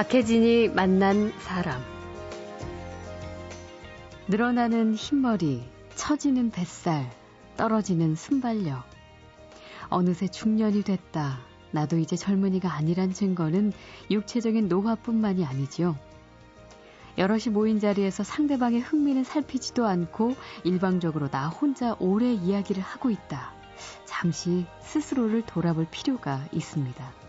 박혜진이 만난 사람. 늘어나는 흰머리, 처지는 뱃살, 떨어지는 순발력. 어느새 중년이 됐다. 나도 이제 젊은이가 아니란 증거는 육체적인 노화뿐만이 아니지요. 여럿이 모인 자리에서 상대방의 흥미는 살피지도 않고 일방적으로 나 혼자 오래 이야기를 하고 있다. 잠시 스스로를 돌아볼 필요가 있습니다.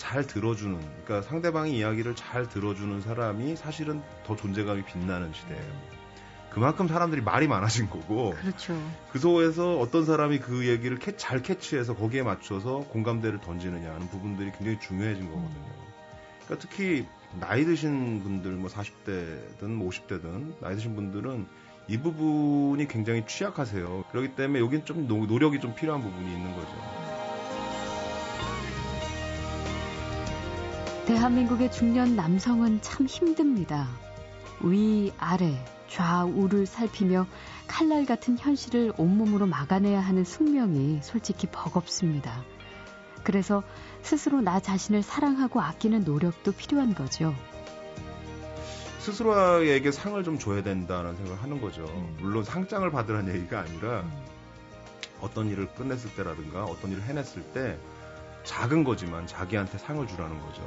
잘 들어주는, 그러니까 상대방의 이야기를 잘 들어주는 사람이 사실은 더 존재감이 빛나는 시대예요. 그만큼 사람들이 말이 많아진 거고. 그렇죠. 그 속에서 어떤 사람이 그 얘기를 캐, 잘 캐치해서 거기에 맞춰서 공감대를 던지느냐 하는 부분들이 굉장히 중요해진 거거든요. 그러니까 특히 나이 드신 분들, 뭐 40대든 50대든 뭐 나이 드신 분들은 이 부분이 굉장히 취약하세요. 그렇기 때문에 여긴 좀 노, 노력이 좀 필요한 부분이 있는 거죠. 대한민국의 중년 남성은 참 힘듭니다. 위, 아래, 좌우를 살피며 칼날 같은 현실을 온몸으로 막아내야 하는 숙명이 솔직히 버겁습니다. 그래서 스스로 나 자신을 사랑하고 아끼는 노력도 필요한 거죠. 스스로에게 상을 좀 줘야 된다는 생각을 하는 거죠. 음. 물론 상장을 받으라는 얘기가 아니라 음. 어떤 일을 끝냈을 때라든가 어떤 일을 해냈을 때 작은 거지만 자기한테 상을 주라는 거죠.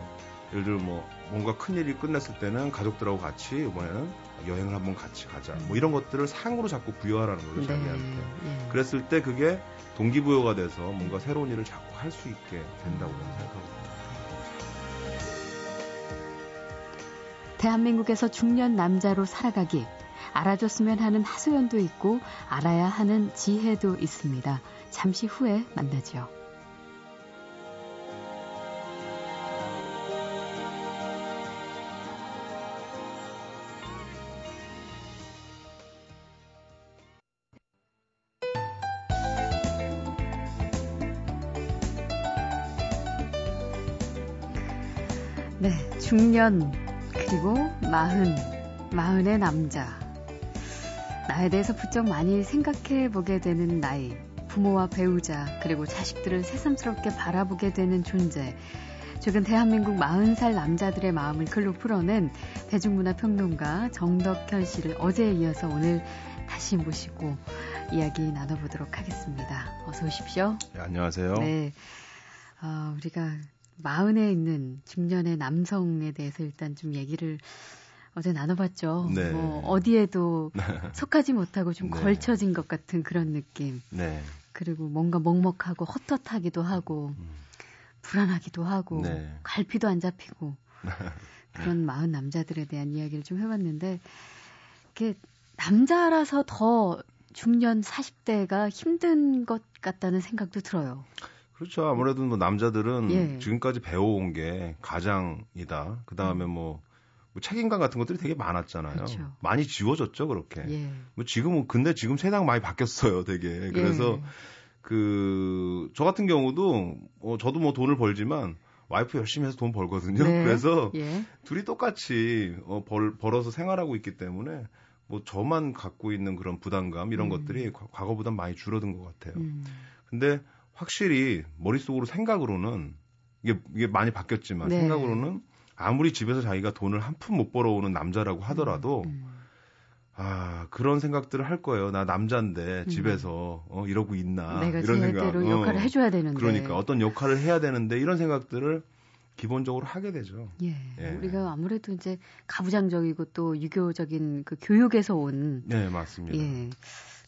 예를 들어 뭐 뭔가 큰 일이 끝냈을 때는 가족들하고 같이 이번에는 여행을 한번 같이 가자. 뭐 이런 것들을 상으로 자꾸 부여하라는 거죠, 네. 자기한테. 네. 그랬을 때 그게 동기부여가 돼서 뭔가 새로운 일을 자꾸 할 수 있게 된다고 저는 생각합니다. 대한민국에서 중년 남자로 살아가기 알아줬으면 하는 하소연도 있고 알아야 하는 지혜도 있습니다. 잠시 후에 만나죠. 중년 그리고 마흔, 마흔의 남자. 나에 대해서 부쩍 많이 생각해 보게 되는 나이, 부모와 배우자, 그리고 자식들을 새삼스럽게 바라보게 되는 존재. 최근 대한민국 40살 남자들의 마음을 글로 풀어낸 대중문화 평론가 정덕현 씨를 어제에 이어서 오늘 다시 모시고 이야기 나눠보도록 하겠습니다. 어서 오십시오. 네, 안녕하세요. 네. 어, 우리가 마흔에 있는 중년의 남성에 대해서 일단 좀 얘기를 어제 나눠봤죠. 네. 뭐 어디에도 속하지 못하고 좀 네. 걸쳐진 것 같은 그런 느낌. 네. 그리고 뭔가 먹먹하고 헛헛하기도 하고 음. 불안하기도 하고 네. 갈피도 안 잡히고 그런 마흔 남자들에 대한 이야기를 좀 해봤는데 이게 남자라서 더 중년 40대가 힘든 것 같다는 생각도 들어요. 그렇죠. 아무래도 뭐 남자들은 예. 지금까지 배워온 게 가장이다. 그 다음에 음. 뭐, 뭐, 책임감 같은 것들이 되게 많았잖아요. 그렇죠. 많이 지워졌죠, 그렇게. 예. 뭐 지금은 근데 지금 세상 많이 바뀌었어요, 되게. 그래서 예. 그, 저 같은 경우도, 어, 저도 뭐 돈을 벌지만, 와이프 열심히 해서 돈 벌거든요. 네. 그래서 예. 둘이 똑같이 어, 벌, 벌어서 생활하고 있기 때문에 뭐 저만 갖고 있는 그런 부담감 이런 음. 것들이 과 거보다 많이 줄어든 것 같아요. 음. 근데 확실히 머릿속으로 생각으로는 이게, 이게 많이 바뀌었지만 네. 생각으로는 아무리 집에서 자기가 돈을 한 푼 못 벌어오는 남자라고 하더라도 음, 음. 아 그런 생각들을 할 거예요. 나 남자인데 음. 집에서 어, 이러고 있나 내가 이런 생각. 어, 역할을 해줘야 되는데. 그러니까 어떤 역할을 해야 되는데 이런 생각들을 기본적으로 하게 되죠. 예. 예. 우리가 아무래도 이제 가부장적이고 또 유교적인 그 교육에서 온. 네, 맞습니다. 예.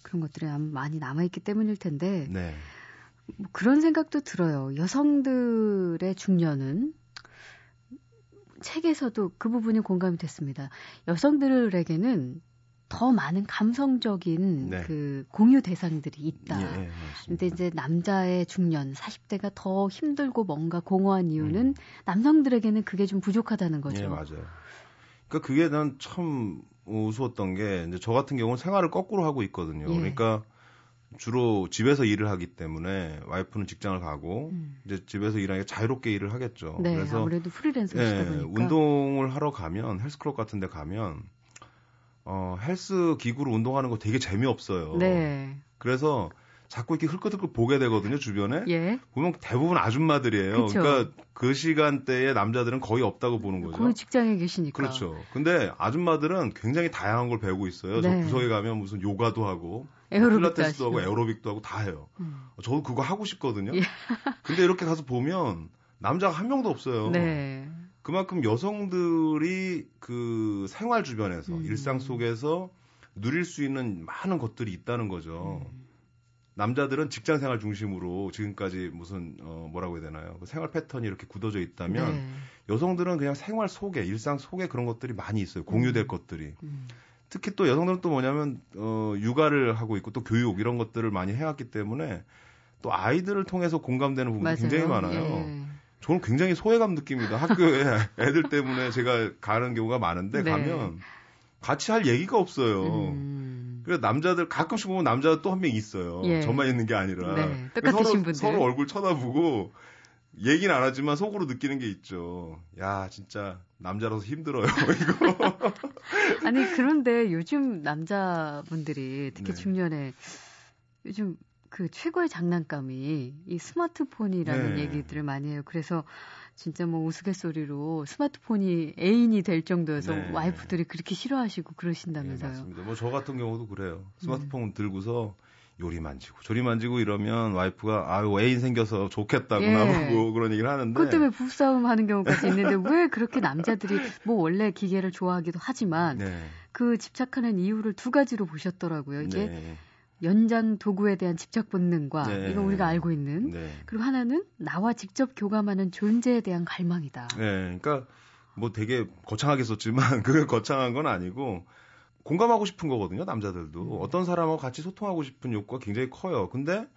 그런 것들이 많이 남아 있기 때문일 텐데. 네. 뭐 그런 생각도 들어요. 여성들의 중년은 책에서도 그 부분이 공감이 됐습니다. 여성들에게는 더 많은 감성적인 네. 그 공유 대상들이 있다. 예, 근데 이제 남자의 중년 40대가 더 힘들고 뭔가 공허한 이유는 음. 남성들에게는 그게 좀 부족하다는 거죠. 예, 맞아요. 그러니까 그게 난 참 우스웠던 게 이제 저 같은 경우는 생활을 거꾸로 하고 있거든요. 예. 그러니까 주로 집에서 일을 하기 때문에 와이프는 직장을 가고 음. 이제 집에서 일하니까 자유롭게 일을 하겠죠. 네, 그래서 아무래도 프리랜서시다 예, 보니까 운동을 하러 가면 헬스클럽 같은 데 가면 어 헬스 기구로 운동하는 거 되게 재미없어요. 네. 그래서 자꾸 이렇게 흘끗흘끗 보게 되거든요 주변에. 예. 보면 대부분 아줌마들이에요. 그쵸. 그러니까 그 시간대에 남자들은 거의 없다고 보는 거죠. 거의 직장에 계시니까. 그렇죠. 근데 아줌마들은 굉장히 다양한 걸 배우고 있어요. 네. 저 구석에 가면 무슨 요가도 하고, 필라테스도 하고, 에어로빅도 하고 다 해요. 음. 저도 그거 하고 싶거든요. 예. 근데 이렇게 가서 보면 남자가 한 명도 없어요. 네. 그만큼 여성들이 그 생활 주변에서 음. 일상 속에서 누릴 수 있는 많은 것들이 있다는 거죠. 음. 남자들은 직장 생활 중심으로 지금까지 무슨 어 뭐라고 해야 되나요? 그 생활 패턴이 이렇게 굳어져 있다면 네. 여성들은 그냥 생활 속에 일상 속에 그런 것들이 많이 있어요. 공유될 음. 것들이. 음. 특히 또 여성들은 또 뭐냐면 어 육아를 하고 있고 또 교육 이런 것들을 많이 해왔기 때문에 또 아이들을 통해서 공감되는 부분이 맞아요. 굉장히 많아요. 예. 저는 굉장히 소외감 느낍니다. 학교에 애들 때문에 제가 가는 경우가 많은데 네. 가면 같이 할 얘기가 없어요. 음. 그래서 남자들 가끔씩 보면 남자 또한 명 있어요. 예. 저만 있는 게 아니라 네. 서로, 분들 서로 얼굴 쳐다보고 얘기는 안 하지만 속으로 느끼는 게 있죠. 야 진짜 남자라서 힘들어요 이거. 아니 그런데 요즘 남자분들이 특히 네. 중년에 요즘 그 최고의 장난감이 이 스마트폰이라는 네. 얘기들을 많이 해요. 그래서 진짜 뭐 우스갯소리로 스마트폰이 애인이 될 정도여서 네. 와이프들이 그렇게 싫어하시고 그러신다면서요. 네, 맞습니다. 뭐 저 같은 경우도 그래요. 스마트폰 네. 들고서 요리 만지고 조리 만지고 이러면 와이프가 아유 애인 생겨서 좋겠다고 예. 나보고 그런 얘기를 하는데 그것 때문에 부부싸움 하는 경우까지 있는데 왜 그렇게 남자들이 뭐 원래 기계를 좋아하기도 하지만 네. 그 집착하는 이유를 두 가지로 보셨더라고요. 이게 네. 연장 도구에 대한 집착 본능과 네. 이거 우리가 알고 있는 네. 그리고 하나는 나와 직접 교감하는 존재에 대한 갈망이다. 네, 그러니까 뭐 되게 거창하게 썼지만 그게 거창한 건 아니고 공감하고 싶은 거거든요. 남자들도 음. 어떤 사람하고 같이 소통하고 싶은 욕구가 굉장히 커요. 근데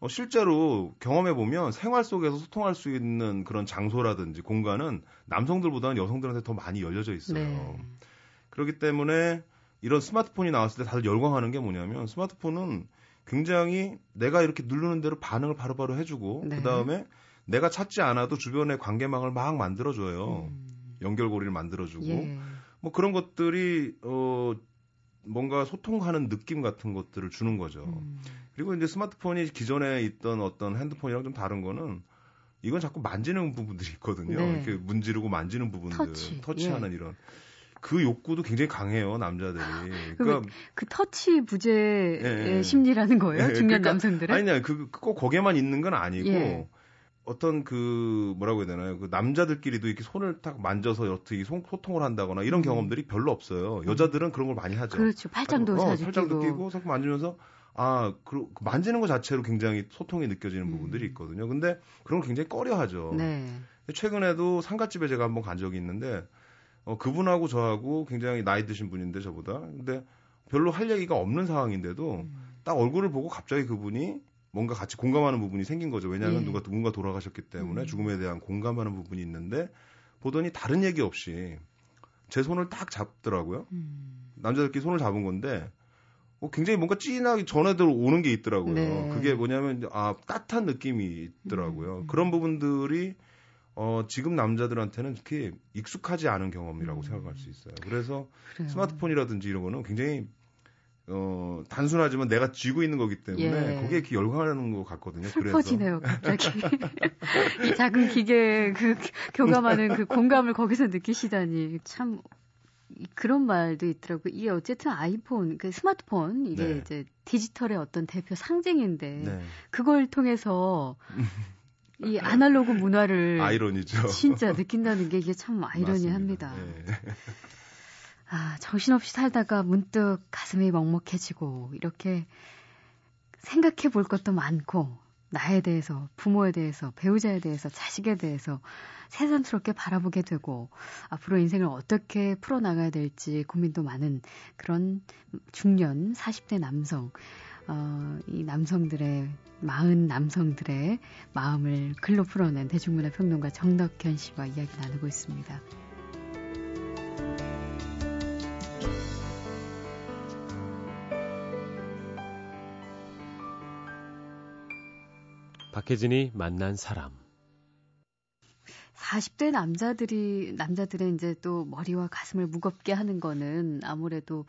어, 실제로 경험해 보면 생활 속에서 소통할 수 있는 그런 장소라든지 공간은 남성들보다는 여성들한테 더 많이 열려져 있어요. 네. 그렇기 때문에 이런 스마트폰이 나왔을 때 다들 열광하는 게 뭐냐면 스마트폰은 굉장히 내가 이렇게 누르는 대로 반응을 바로바로 해주고 네. 그 다음에 내가 찾지 않아도 주변의 관계망을 막 만들어줘요. 음. 연결고리를 만들어주고 예. 뭐 그런 것들이 어 뭔가 소통하는 느낌 같은 것들을 주는 거죠. 음. 그리고 이제 스마트폰이 기존에 있던 어떤 핸드폰이랑 좀 다른 거는 이건 자꾸 만지는 부분들이 있거든요. 네. 이렇게 문지르고 만지는 부분들, 터치. 터치하는 예. 이런. 그 욕구도 굉장히 강해요 남자들이. 그러니까 그 터치 부재의 예, 예. 심리라는 거예요 예, 중년 그러니까, 남성들은? 아니냐 그 꼭 거기에만 있는 건 아니고 예. 어떤 그 뭐라고 해야 되나요? 그 남자들끼리도 이렇게 손을 딱 만져서 어떻게 소통을 한다거나 이런 음. 경험들이 별로 없어요. 여자들은 그런 걸 많이 하죠. 그렇죠. 팔짱도 어, 팔짱도 끼고 손 만지면서 아, 그, 만지는 것 자체로 굉장히 소통이 느껴지는 음. 부분들이 있거든요. 근데 그런 걸 굉장히 꺼려 하죠. 네. 최근에도 상가집에 제가 한번 간 적이 있는데 어, 그분하고 저하고 굉장히 나이 드신 분인데 저보다. 근데 별로 할 얘기가 없는 상황인데도 음. 딱 얼굴을 보고 갑자기 그분이 뭔가 같이 공감하는 부분이 생긴 거죠. 왜냐하면 예. 누가 누군가 돌아가셨기 때문에 음. 죽음에 대한 공감하는 부분이 있는데 보더니 다른 얘기 없이 제 손을 딱 잡더라고요. 음. 남자들끼리 손을 잡은 건데 어, 굉장히 뭔가 찐하게 전해들 오는 게 있더라고요. 네. 그게 뭐냐면 아 따뜻한 느낌이 있더라고요. 음. 그런 부분들이 어, 지금 남자들한테는 특히 익숙하지 않은 경험이라고 음. 생각할 수 있어요. 그래서 그래요. 스마트폰이라든지 이런 거는 굉장히 어, 단순하지만 내가 쥐고 있는 거기 때문에 예. 거기에 이렇게 열광하는 것 같거든요. 슬퍼지네요, 갑자기. 이 작은 기계 그 교감하는 그 공감을 거기서 느끼시다니 참 그런 말도 있더라고요. 이게 어쨌든 아이폰, 그 스마트폰 이게 네. 이제 디지털의 어떤 대표 상징인데 네. 그걸 통해서 이 아날로그 문화를 아이러니죠. 진짜 느낀다는 게 이게 참 아이러니합니다. 네. 아, 정신없이 살다가 문득 가슴이 먹먹해지고 이렇게 생각해 볼 것도 많고 나에 대해서, 부모에 대해서, 배우자에 대해서, 자식에 대해서 새삼스럽게 바라보게 되고 앞으로 인생을 어떻게 풀어나가야 될지 고민도 많은 그런 중년 40대 남성 어, 이 남성들의 마흔 남성들의 마음을 글로 풀어낸 대중문화 평론가 정덕현 씨와 이야기 나누고 있습니다. 박혜진이 만난 사람 40대 남자들이 남자들의 이제 또 머리와 가슴을 무겁게 하는 거는 아무래도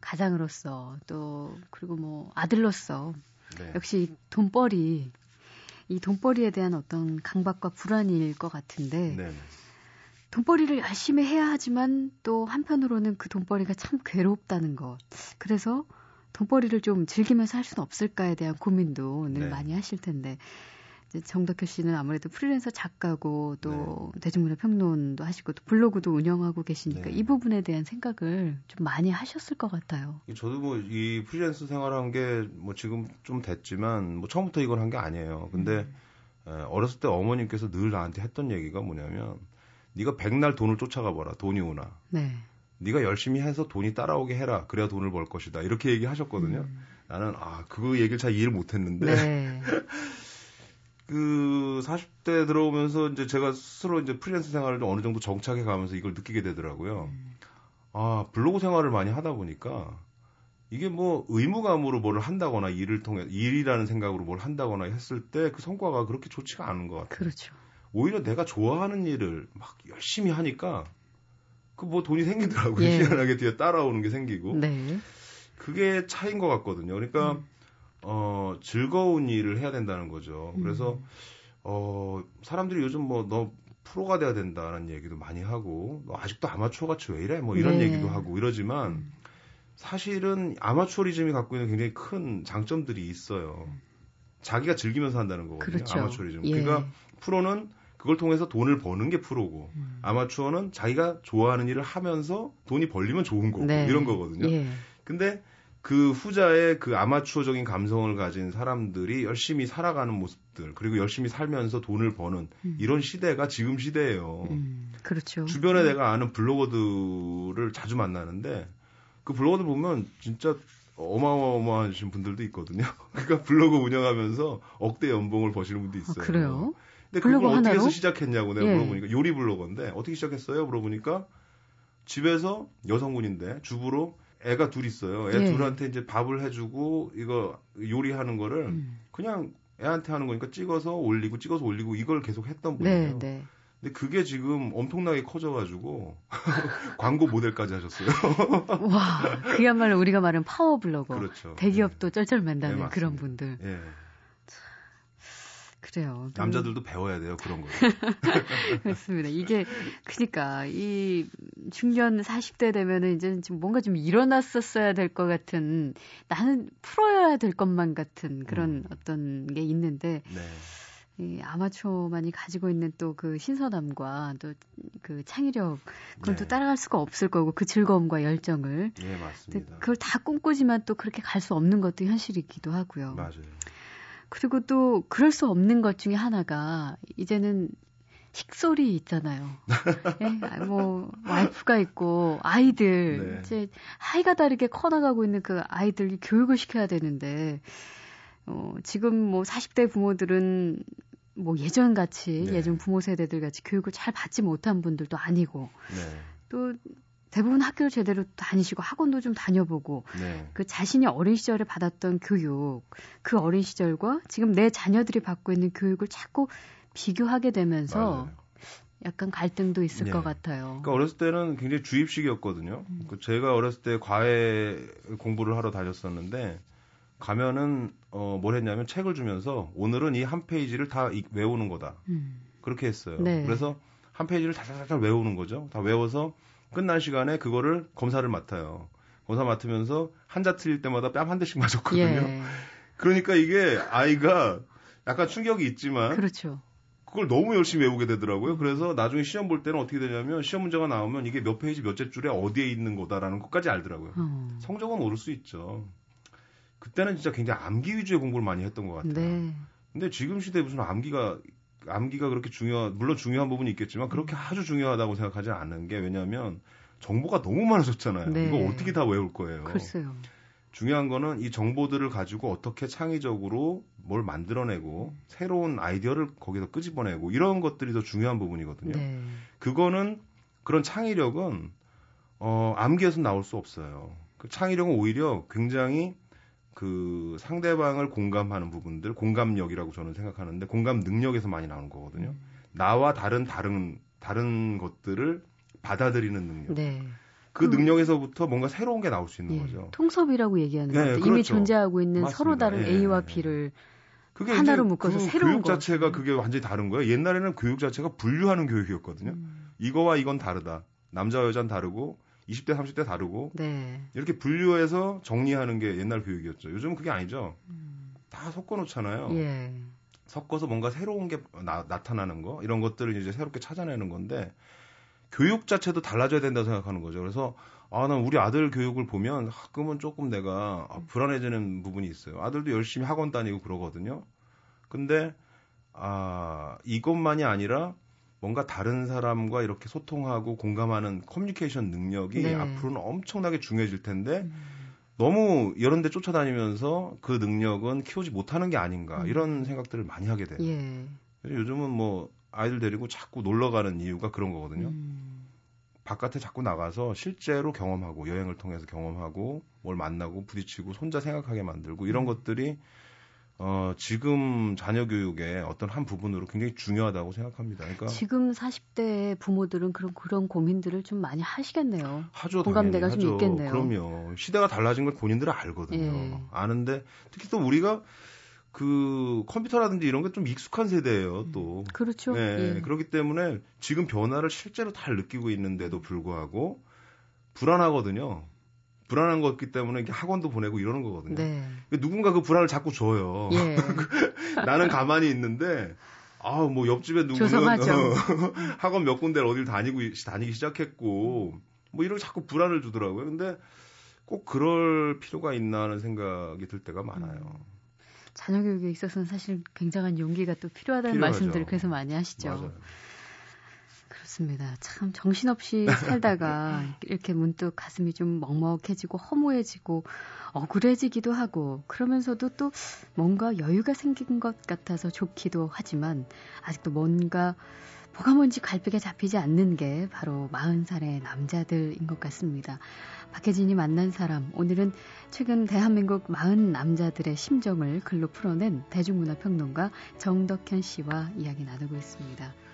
가장으로서 또 그리고 뭐 아들로서 네. 역시 돈벌이 이 돈벌이에 대한 어떤 강박과 불안일 것 같은데 네. 돈벌이를 열심히 해야 하지만 또 한편으로는 그 돈벌이가 참 괴롭다는 것. 그래서 돈벌이를 좀 즐기면서 할 수는 없을까에 대한 고민도 늘 네. 많이 하실 텐데 정덕효 씨는 아무래도 프리랜서 작가고 또 네. 대중문화 평론도 하시고 또 블로그도 운영하고 계시니까 네. 이 부분에 대한 생각을 좀 많이 하셨을 것 같아요. 저도 뭐 이 프리랜서 생활한 게 뭐 지금 좀 됐지만 뭐 처음부터 이걸 한 게 아니에요. 근데 음. 어렸을 때 어머님께서 늘 나한테 했던 얘기가 뭐냐면 네가 백날 돈을 쫓아가 봐라. 돈이 오나. 네. 네가 열심히 해서 돈이 따라오게 해라. 그래야 돈을 벌 것이다. 이렇게 얘기하셨거든요. 음. 나는 아 그거 얘기를 잘 이해를 못 했는데 네. 그 40대 들어오면서 이제 제가 스스로 이제 프리랜서 생활을 어느 정도 정착해 가면서 이걸 느끼게 되더라고요. 음. 아 블로그 생활을 많이 하다 보니까 이게 뭐 의무감으로 뭘 한다거나 일을 통해 일이라는 생각으로 뭘 한다거나 했을 때 그 성과가 그렇게 좋지가 않은 것 같아요. 그렇죠. 오히려 내가 좋아하는 일을 막 열심히 하니까 그 뭐 돈이 생기더라고요. 예. 희한하게 뒤에 따라오는 게 생기고. 네. 그게 차인 것 같거든요. 그러니까 음. 어 즐거운 일을 해야 된다는 거죠. 그래서 음. 어 사람들이 요즘 뭐 너 프로가 돼야 된다는 얘기도 많이 하고 너 아직도 아마추어 같이 왜 이래? 뭐 이런 네. 얘기도 하고 이러지만 음. 사실은 아마추어리즘이 갖고 있는 굉장히 큰 장점들이 있어요. 자기가 즐기면서 한다는 거거든요. 그렇죠. 아마추어리즘. 예. 그러니까 프로는 그걸 통해서 돈을 버는 게 프로고 음. 아마추어는 자기가 좋아하는 일을 하면서 돈이 벌리면 좋은 거고 네. 이런 거거든요. 예. 근데 그 후자의 그 아마추어적인 감성을 가진 사람들이 열심히 살아가는 모습들 그리고 열심히 살면서 돈을 버는 음. 이런 시대가 지금 시대예요. 음. 그렇죠. 주변에 내가 아는 블로거들을 자주 만나는데 그 블로거들 보면 진짜 어마어마하신 분들도 있거든요. 그러니까 블로그 운영하면서 억대 연봉을 버시는 분도 있어요. 아, 그래요? 근데 그걸 어떻게 하나로? 해서 시작했냐고 내가 예. 물어보니까 요리 블로거인데 어떻게 시작했어요? 물어보니까 집에서 여성분인데 주부로 애가 둘 있어요. 애 예. 둘한테 이제 밥을 해주고 이거 요리하는 거를 음. 그냥 애한테 하는 거니까 찍어서 올리고 찍어서 올리고 이걸 계속 했던 분이에요. 네, 네. 근데 그게 지금 엄청나게 커져가지고 광고 모델까지 하셨어요. 와, 그야말로 우리가 말하는 파워 블로거. 그렇죠. 대기업도 네. 쩔쩔맨다는 네, 그런 분들. 예. 그래요. 남자들도 배워야 돼요 그런 거. 그렇습니다. 이게 그러니까 이 중년 40대 되면은 이제 좀 뭔가 좀 일어났었어야 될 것 같은 나는 풀어야 될 것만 같은 그런 음. 어떤 게 있는데. 네. 이 아마추어만이 가지고 있는 또 그 신선함과 또 그 창의력 그걸 네. 또 따라갈 수가 없을 거고 그 즐거움과 열정을 네 맞습니다. 그걸 다 꿈꾸지만 또 그렇게 갈 수 없는 것도 현실이기도 하고요. 맞아요. 그리고 또 그럴 수 없는 것 중에 하나가 이제는 식소리 있잖아요. 예? 뭐 와이프가 있고 아이들 네. 이제 하이가 다르게 커나가고 있는 그 아이들 교육을 시켜야 되는데 어, 지금 뭐 40대 부모들은 뭐 예전 같이 네. 예전 부모 세대들 같이 교육을 잘 받지 못한 분들도 아니고 네. 또 대부분 학교를 제대로 다니시고 학원도 좀 다녀보고 네. 그 자신이 어린 시절에 받았던 교육 그 어린 시절과 지금 내 자녀들이 받고 있는 교육을 자꾸 비교하게 되면서 맞아요. 약간 갈등도 있을 네. 것 같아요. 그러니까 어렸을 때는 굉장히 주입식이었거든요. 음. 그 제가 어렸을 때 과외 공부를 하러 다녔었는데 가면은 어, 뭘 했냐면 책을 주면서 오늘은 이 한 페이지를 다 외우는 거다. 음. 그렇게 했어요. 네. 그래서 한 페이지를 다다다 외우는 거죠. 다 외워서 끝날 시간에 그거를 검사를 맡아요. 검사 맡으면서 한자 틀릴 때마다 뺨 한 대씩 맞았거든요. 예. 그러니까 이게 아이가 약간 충격이 있지만 그렇죠. 그걸 너무 열심히 외우게 되더라고요. 그래서 나중에 시험 볼 때는 어떻게 되냐면 시험 문제가 나오면 이게 몇 페이지 몇째 줄에 어디에 있는 거다라는 것까지 알더라고요. 음. 성적은 오를 수 있죠. 그때는 진짜 굉장히 암기 위주의 공부를 많이 했던 것 같아요. 네. 근데 지금 시대에 무슨 암기가 암기가 그렇게 중요 물론 중요한 부분이 있겠지만 그렇게 음. 아주 중요하다고 생각하지 않는 게 왜냐하면 정보가 너무 많아졌잖아요. 네. 이거 어떻게 다 외울 거예요. 글쎄요. 중요한 거는 이 정보들을 가지고 어떻게 창의적으로 뭘 만들어내고 새로운 아이디어를 거기서 끄집어내고 이런 것들이 더 중요한 부분이거든요. 네. 그거는 그런 창의력은 어, 암기에서 나올 수 없어요. 그 창의력은 오히려 굉장히 그 상대방을 공감하는 부분들, 공감력이라고 저는 생각하는데 공감 능력에서 많이 나오는 거거든요. 음. 나와 다른 다른 다른 것들을 받아들이는 능력. 네. 그 음. 능력에서부터 뭔가 새로운 게 나올 수 있는 예. 거죠. 통섭이라고 얘기하는 네, 것도 그렇죠. 이미 존재하고 있는 맞습니다. 서로 다른 예. A와 B를 그게 하나로 묶어서 그 새로운 교육 자체가 그게 완전히 다른 거예요. 옛날에는 교육 자체가 분류하는 교육이었거든요. 음. 이거와 이건 다르다. 남자와 여자는 다르고 20대 30대 다르고 네. 이렇게 분류해서 정리하는 게 옛날 교육이었죠. 요즘은 그게 아니죠. 음. 다 섞어 놓잖아요. 예. 섞어서 뭔가 새로운 게 나, 나타나는 거 이런 것들을 이제 새롭게 찾아내는 건데 교육 자체도 달라져야 된다고 생각하는 거죠. 그래서 아, 난 우리 아들 교육을 보면 가끔은 조금 내가 아, 불안해지는 부분이 있어요. 아들도 열심히 학원 다니고 그러거든요. 근데 아, 이것만이 아니라 뭔가 다른 사람과 이렇게 소통하고 공감하는 커뮤니케이션 능력이 네. 앞으로는 엄청나게 중요해질 텐데 음. 너무 이런 데 쫓아다니면서 그 능력은 키우지 못하는 게 아닌가 음. 이런 생각들을 많이 하게 돼요. 예. 요즘은 뭐 아이들 데리고 자꾸 놀러 가는 이유가 그런 거거든요. 음. 바깥에 자꾸 나가서 실제로 경험하고 여행을 통해서 경험하고 뭘 만나고 부딪히고 손자 생각하게 만들고 이런 음. 것들이 어, 지금 자녀 교육의 어떤 한 부분으로 굉장히 중요하다고 생각합니다. 그러니까 지금 40대 부모들은 그런 그런 고민들을 좀 많이 하시겠네요. 하죠. 공감대가 좀 하죠. 있겠네요. 그럼요. 시대가 달라진 걸 본인들은 알거든요. 예. 아는데 특히 또 우리가 그 컴퓨터라든지 이런 게 좀 익숙한 세대예요, 음. 또. 그렇죠. 네, 예. 그렇기 때문에 지금 변화를 실제로 잘 느끼고 있는데도 불구하고 불안하거든요. 불안한 거기 때문에 학원도 보내고 이러는 거거든요. 네. 누군가 그 불안을 자꾸 줘요. 예. 나는 가만히 있는데 아, 뭐 옆집에 누구는 어, 학원 몇 군데를 어딜 다니고 다니기 시작했고 뭐 이런 자꾸 불안을 주더라고요. 근데 꼭 그럴 필요가 있나 하는 생각이 들 때가 많아요. 음. 자녀 교육에 있어서는 사실 굉장한 용기가 또 필요하다는 필요하죠. 말씀들을 그래서 많이 하시죠. 맞아요. 그렇습니다. 참 정신없이 살다가 이렇게 문득 가슴이 좀 먹먹해지고 허무해지고 억울해지기도 하고 그러면서도 또 뭔가 여유가 생긴 것 같아서 좋기도 하지만 아직도 뭔가 뭐가 뭔지 갈피가 잡히지 않는 게 바로 40살의 남자들인 것 같습니다. 박혜진이 만난 사람, 오늘은 최근 대한민국 40 남자들의 심정을 글로 풀어낸 대중문화평론가 정덕현 씨와 이야기 나누고 있습니다.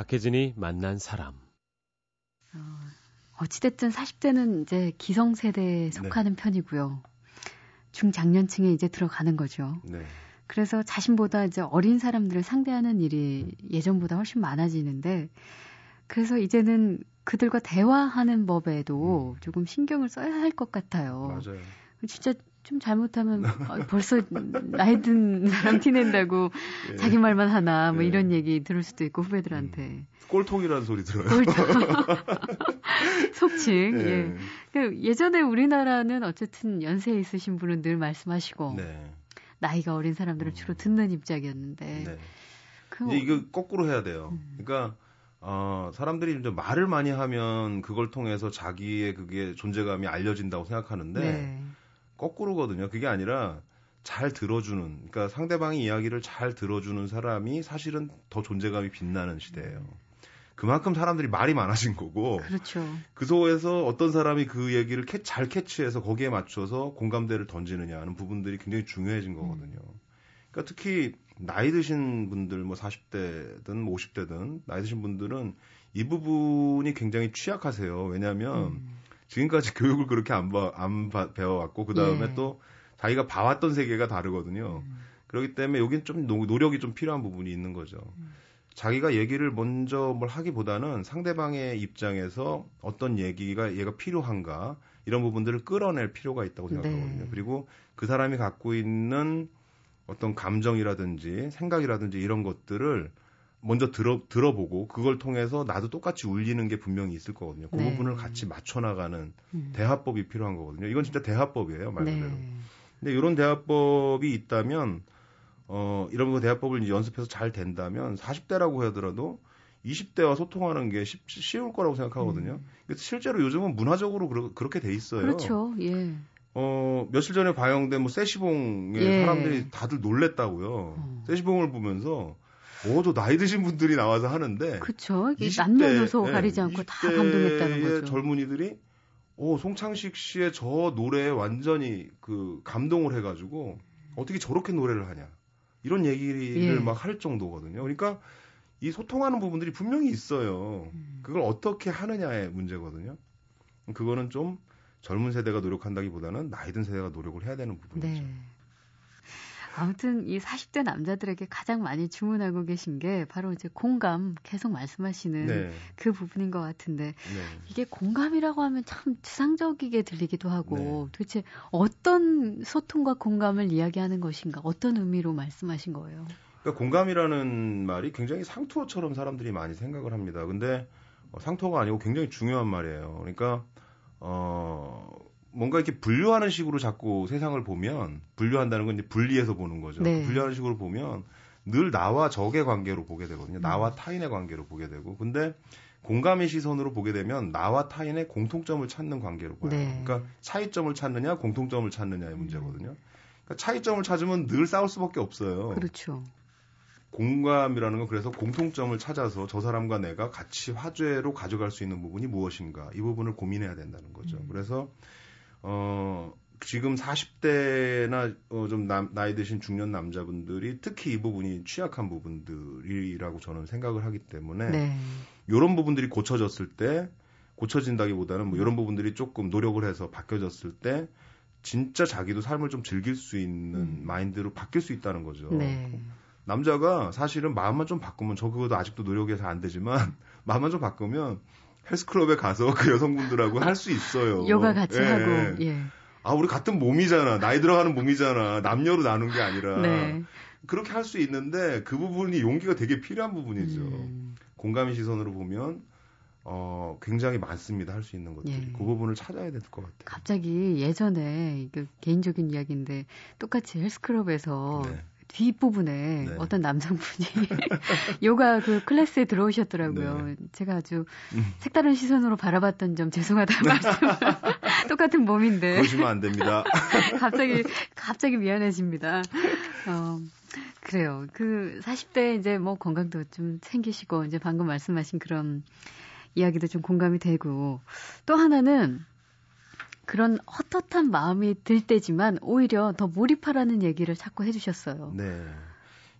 박혜진이 만난 사람. 어, 어찌됐든 40대는 이제 기성세대에 속하는 네. 편이고요. 중장년층에 이제 들어가는 거죠. 네. 그래서 자신보다 이제 어린 사람들을 상대하는 일이 예전보다 훨씬 많아지는데, 그래서 이제는 그들과 대화하는 법에도 음. 조금 신경을 써야 할 것 같아요. 맞아요. 진짜 좀 잘못하면 어, 벌써 나이 든 사람 티낸다고 예. 자기 말만 하나 뭐 예. 이런 얘기 들을 수도 있고 후배들한테 음. 꼴통이라는 소리 들어요. 꼴통. 속칭. 예. 예. 그 예전에 우리나라는 어쨌든 연세 있으신 분은 늘 말씀하시고 네. 나이가 어린 사람들을 주로 음. 듣는 입장이었는데 네. 그 이제 이거 거꾸로 해야 돼요. 음. 그러니까 어, 사람들이 이제 말을 많이 하면 그걸 통해서 자기의 그게 존재감이 알려진다고 생각하는데 네. 거꾸로거든요. 그게 아니라 잘 들어주는, 그러니까 상대방의 이야기를 잘 들어주는 사람이 사실은 더 존재감이 빛나는 시대예요. 그만큼 사람들이 말이 많아진 거고. 그렇죠. 그 속에서 어떤 사람이 그 얘기를 캐, 잘 캐치해서 거기에 맞춰서 공감대를 던지느냐 하는 부분들이 굉장히 중요해진 거거든요. 그러니까 특히 나이 드신 분들, 뭐 40대든 뭐 50대든 나이 드신 분들은 이 부분이 굉장히 취약하세요. 왜냐하면 음. 지금까지 교육을 그렇게 안, 봐, 안 봐, 배워왔고 그 다음에 예. 또 자기가 봐왔던 세계가 다르거든요. 음. 그렇기 때문에 여긴 좀 노력이 좀 필요한 부분이 있는 거죠. 음. 자기가 얘기를 먼저 뭘 하기보다는 상대방의 입장에서 어떤 얘기가 얘가 필요한가 이런 부분들을 끌어낼 필요가 있다고 생각하거든요. 네. 그리고 그 사람이 갖고 있는 어떤 감정이라든지 생각이라든지 이런 것들을 먼저 들어 들어보고 그걸 통해서 나도 똑같이 울리는 게 분명히 있을 거거든요. 그 네. 부분을 같이 맞춰 나가는 음. 대화법이 필요한 거거든요. 이건 진짜 대화법이에요, 말 그대로. 네. 근데 이런 대화법이 있다면 어 이런 거 대화법을 연습해서 잘 된다면 40대라고 하더라도 20대와 소통하는 게 쉽, 쉬울 거라고 생각하거든요. 음. 실제로 요즘은 문화적으로 그러, 그렇게 돼 있어요. 그렇죠. 예. 어, 며칠 전에 방영된 뭐 세시봉에 예. 사람들이 다들 놀랬다고요. 어. 세시봉을 보면서 모두 나이 드신 분들이 나와서 하는데 그렇죠. 남녀노소 네, 가리지 않고 다 감동했다는 거죠. 젊은이들이 오 송창식 씨의 저 노래에 완전히 그 감동을 해가지고 어떻게 저렇게 노래를 하냐 이런 얘기를 예. 막할 정도거든요. 그러니까 이 소통하는 부분들이 분명히 있어요. 음. 그걸 어떻게 하느냐의 문제거든요. 그거는 좀 젊은 세대가 노력한다기보다는 나이 든 세대가 노력을 해야 되는 부분이죠. 네. 아무튼 이 40대 남자들에게 가장 많이 주문하고 계신 게 바로 이제 공감 계속 말씀하시는 네. 그 부분인 것 같은데 네. 이게 공감이라고 하면 참 추상적이게 들리기도 하고 네. 도대체 어떤 소통과 공감을 이야기하는 것인가 어떤 의미로 말씀하신 거예요? 그러니까 공감이라는 말이 굉장히 상투어처럼 사람들이 많이 생각을 합니다. 근데 어, 상투어가 아니고 굉장히 중요한 말이에요. 그러니까 어 뭔가 이렇게 분류하는 식으로 자꾸 세상을 보면 분류한다는 건 이제 분리해서 보는 거죠. 네. 분류하는 식으로 보면 늘 나와 적의 관계로 보게 되거든요. 음. 나와 타인의 관계로 보게 되고. 근데 공감의 시선으로 보게 되면 나와 타인의 공통점을 찾는 관계로 봐요. 네. 그러니까 차이점을 찾느냐, 공통점을 찾느냐의 문제거든요. 그러니까 차이점을 찾으면 늘 싸울 수밖에 없어요. 그렇죠. 공감이라는 건 그래서 공통점을 찾아서 저 사람과 내가 같이 화제로 가져갈 수 있는 부분이 무엇인가 이 부분을 고민해야 된다는 거죠. 음. 그래서 어, 지금 40대나 어, 좀 남, 나이 드신 중년 남자분들이 특히 이 부분이 취약한 부분들이라고 저는 생각을 하기 때문에 네. 이런 부분들이 고쳐졌을 때 고쳐진다기보다는 뭐 이런 부분들이 조금 노력을 해서 바뀌어졌을 때 진짜 자기도 삶을 좀 즐길 수 있는 음. 마인드로 바뀔 수 있다는 거죠. 네. 남자가 사실은 마음만 좀 바꾸면 저 그것도 아직도 노력해서 안 되지만 마음만 좀 바꾸면 헬스클럽에 가서 그 여성분들하고 할 수 있어요. 요가 같이 예. 하고. 예. 아, 우리 같은 몸이잖아. 나이 들어가는 몸이잖아. 남녀로 나눈 게 아니라. 네. 그렇게 할 수 있는데 그 부분이 용기가 되게 필요한 부분이죠. 음. 공감의 시선으로 보면 어, 굉장히 많습니다. 할 수 있는 것들이. 예. 그 부분을 찾아야 될 것 같아요. 갑자기 예전에 그 개인적인 이야기인데 똑같이 헬스클럽에서 네. 뒷부분에 네. 어떤 남성분이 요가 그 클래스에 들어오셨더라고요. 네. 제가 아주 음. 색다른 시선으로 바라봤던 점 죄송하다는 말씀. 똑같은 몸인데. 그러시면 안 됩니다. 갑자기, 갑자기 미안해집니다. 어, 그래요. 그 40대 이제 뭐 건강도 좀 생기시고 이제 방금 말씀하신 그런 이야기도 좀 공감이 되고 또 하나는 그런 헛헛한 마음이 들 때지만 오히려 더 몰입하라는 얘기를 자꾸 해주셨어요. 네.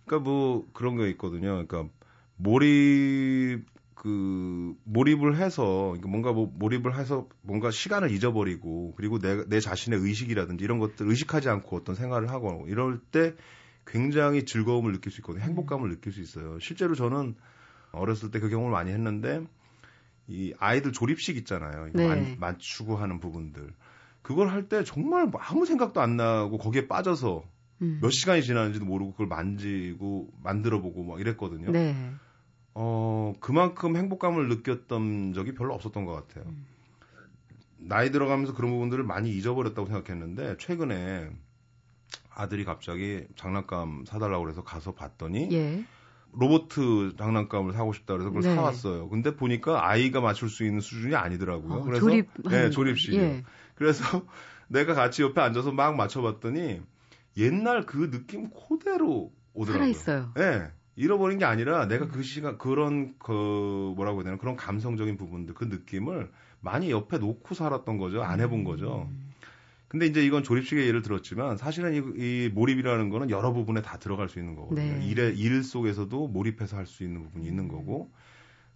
그러니까 뭐 그런 거 있거든요. 그러니까 몰입 그 몰입을 해서 뭔가 뭐 몰입을 해서 뭔가 시간을 잊어버리고 그리고 내, 내 자신의 의식이라든지 이런 것들 의식하지 않고 어떤 생활을 하고 이럴 때 굉장히 즐거움을 느낄 수 있거든요. 행복감을 느낄 수 있어요. 실제로 저는 어렸을 때 그 경험을 많이 했는데 이 아이들 조립식 있잖아요. 네. 맞추고 하는 부분들. 그걸 할 때 정말 아무 생각도 안 나고 거기에 빠져서 음. 몇 시간이 지났는지도 모르고 그걸 만지고 만들어 보고 막 이랬거든요. 네. 어, 그만큼 행복감을 느꼈던 적이 별로 없었던 것 같아요. 음. 나이 들어가면서 그런 부분들을 많이 잊어버렸다고 생각했는데 최근에 아들이 갑자기 장난감 사달라고 그래서 가서 봤더니 예. 로봇 장난감을 사고 싶다 그래서 그걸 네. 사왔어요. 근데 보니까 아이가 맞출 수 있는 수준이 아니더라고요. 어, 그래서 조립, 네, 조립식이요. 예. 그래서 내가 같이 옆에 앉아서 막 맞춰봤더니 옛날 그 느낌 그대로 오더라고요. 살아있어요. 네. 잃어버린 게 아니라 내가 그 시간 그런 그 뭐라고 해야 되나 그런 감성적인 부분들 그 느낌을 많이 옆에 놓고 살았던 거죠. 안 해본 거죠. 음. 근데 이제 이건 조립식의 예를 들었지만 사실은 이, 이 몰입이라는 거는 여러 부분에 다 들어갈 수 있는 거거든요. 네. 일에, 일 속에서도 몰입해서 할 수 있는 부분이 있는 거고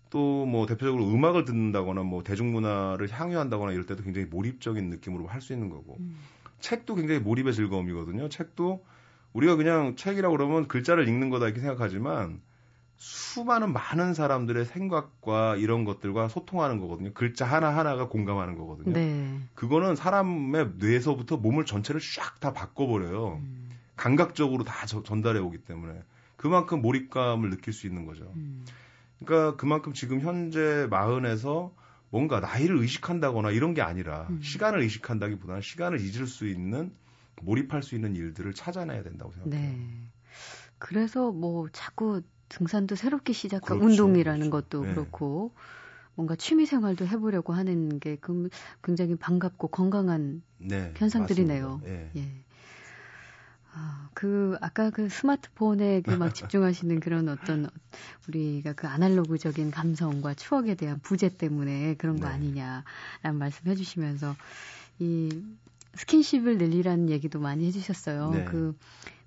또 뭐 대표적으로 음악을 듣는다거나 뭐 대중문화를 향유한다거나 이럴 때도 굉장히 몰입적인 느낌으로 할 수 있는 거고 음. 책도 굉장히 몰입의 즐거움이거든요. 책도 우리가 그냥 책이라고 그러면 글자를 읽는 거다 이렇게 생각하지만 수많은 많은 사람들의 생각과 이런 것들과 소통하는 거거든요. 글자 하나하나가 공감하는 거거든요. 네. 그거는 사람의 뇌에서부터 몸을 전체를 쫙 다 바꿔버려요. 음. 감각적으로 다 저, 전달해 오기 때문에. 그만큼 몰입감을 느낄 수 있는 거죠. 음. 그러니까 그만큼 지금 현재 마흔에서 뭔가 나이를 의식한다거나 이런 게 아니라 음. 시간을 의식한다기보다는 시간을 잊을 수 있는 몰입할 수 있는 일들을 찾아내야 된다고 생각해요. 네. 그래서 뭐 자꾸 등산도 새롭게 시작한 그렇죠, 운동이라는 그렇죠. 것도 네. 그렇고 뭔가 취미 생활도 해보려고 하는 게 굉장히 반갑고 건강한 네, 현상들이네요. 네. 예. 아, 그 아까 그 스마트폰에 그 막 집중하시는 그런 어떤 우리가 그 아날로그적인 감성과 추억에 대한 부재 때문에 그런 거 네. 아니냐라는 말씀해 주시면서 이 스킨십을 늘리라는 얘기도 많이 해주셨어요. 네. 그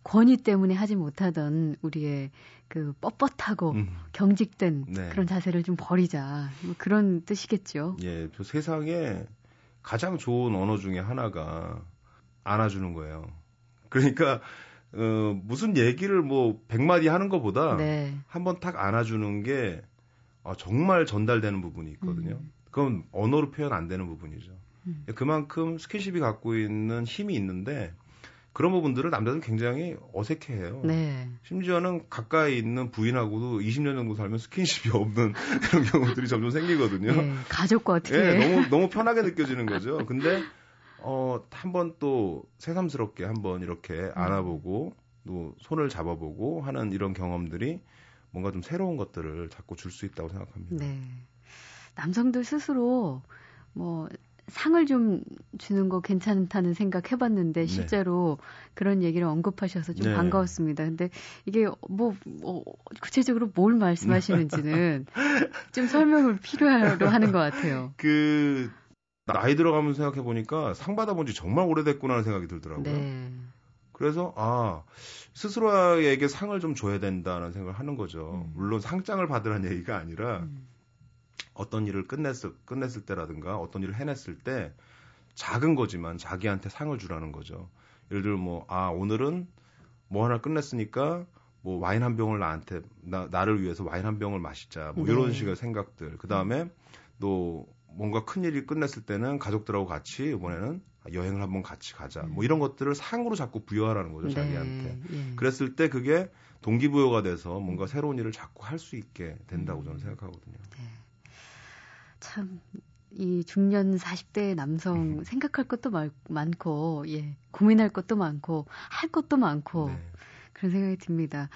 권위 때문에 하지 못하던 우리의 그 뻣뻣하고 음. 경직된 네. 그런 자세를 좀 버리자. 뭐 그런 뜻이겠죠. 예, 저 세상에 가장 좋은 언어 중에 하나가 안아주는 거예요. 그러니까 어, 무슨 얘기를 뭐 100마디 하는 것보다 네. 한번 탁 안아주는 게 어, 정말 전달되는 부분이 있거든요. 음. 그건 언어로 표현 안 되는 부분이죠. 음. 그만큼 스킨십이 갖고 있는 힘이 있는데 그런 부분들을 남자들은 굉장히 어색해해요. 네. 심지어는 가까이 있는 부인하고도 20년 정도 살면 스킨십이 없는 그런 경우들이 점점 생기거든요. 네, 가족과 어떻게? 네, 너무 너무 편하게 느껴지는 거죠. 근데 어, 한번 또 새삼스럽게 한번 이렇게 음. 안아보고 또 손을 잡아보고 하는 이런 경험들이 뭔가 좀 새로운 것들을 자꾸 줄 수 있다고 생각합니다. 네. 남성들 스스로 뭐 상을 좀 주는 거 괜찮다는 생각 해봤는데 네. 실제로 네. 그런 얘기를 언급하셔서 좀 네. 반가웠습니다. 근데 이게 뭐, 뭐 구체적으로 뭘 말씀하시는지는 좀 설명을 필요로 하는 것 같아요. 그 나이 들어가면서 생각해 보니까 상 받아본 지 정말 오래됐구나 하는 생각이 들더라고요. 네. 그래서 아 스스로에게 상을 좀 줘야 된다는 생각을 하는 거죠. 음. 물론 상장을 받으라는 얘기가 아니라 음. 어떤 일을 끝냈을 끝냈을 때라든가 어떤 일을 해냈을 때 작은 거지만 자기한테 상을 주라는 거죠. 예를 들어 뭐 아 오늘은 뭐 하나 끝냈으니까 뭐 와인 한 병을 나한테 나, 나를 위해서 와인 한 병을 마시자 뭐 네. 이런 식의 생각들. 그 다음에 또 뭔가 큰 일이 끝냈을 때는 가족들하고 같이 이번에는 여행을 한번 같이 가자. 뭐 이런 것들을 상으로 자꾸 부여하라는 거죠, 네. 자기한테. 예. 그랬을 때 그게 동기부여가 돼서 뭔가 새로운 일을 자꾸 할 수 있게 된다고 저는 생각하거든요. 네. 참, 이 중년 40대 남성 음. 생각할 것도 많, 많고, 예, 고민할 것도 많고, 할 것도 많고, 네. 그런 생각이 듭니다.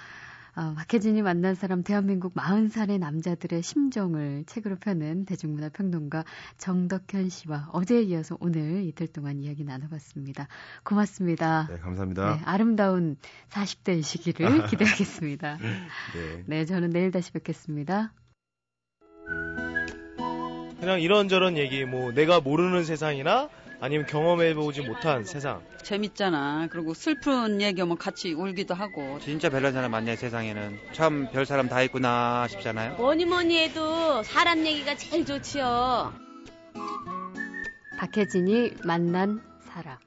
어, 박혜진이 만난 사람 대한민국 40살의 남자들의 심정을 책으로 펴는 대중문화 평론가 정덕현 씨와 어제에 이어서 오늘 이틀 동안 이야기 나눠봤습니다. 고맙습니다. 네, 감사합니다. 네, 아름다운 40대의 시기를 기대하겠습니다. 네. 네, 저는 내일 다시 뵙겠습니다. 그냥 이런저런 얘기, 뭐 내가 모르는 세상이나 아니면 경험해보지 못한 세상. 재밌잖아. 그리고 슬픈 얘기하면 같이 울기도 하고. 진짜 별난 사람 많네 세상에는. 참 별 사람 다 있구나 싶잖아요. 뭐니 뭐니 해도 사람 얘기가 제일 좋지요. 박혜진이 만난 사람.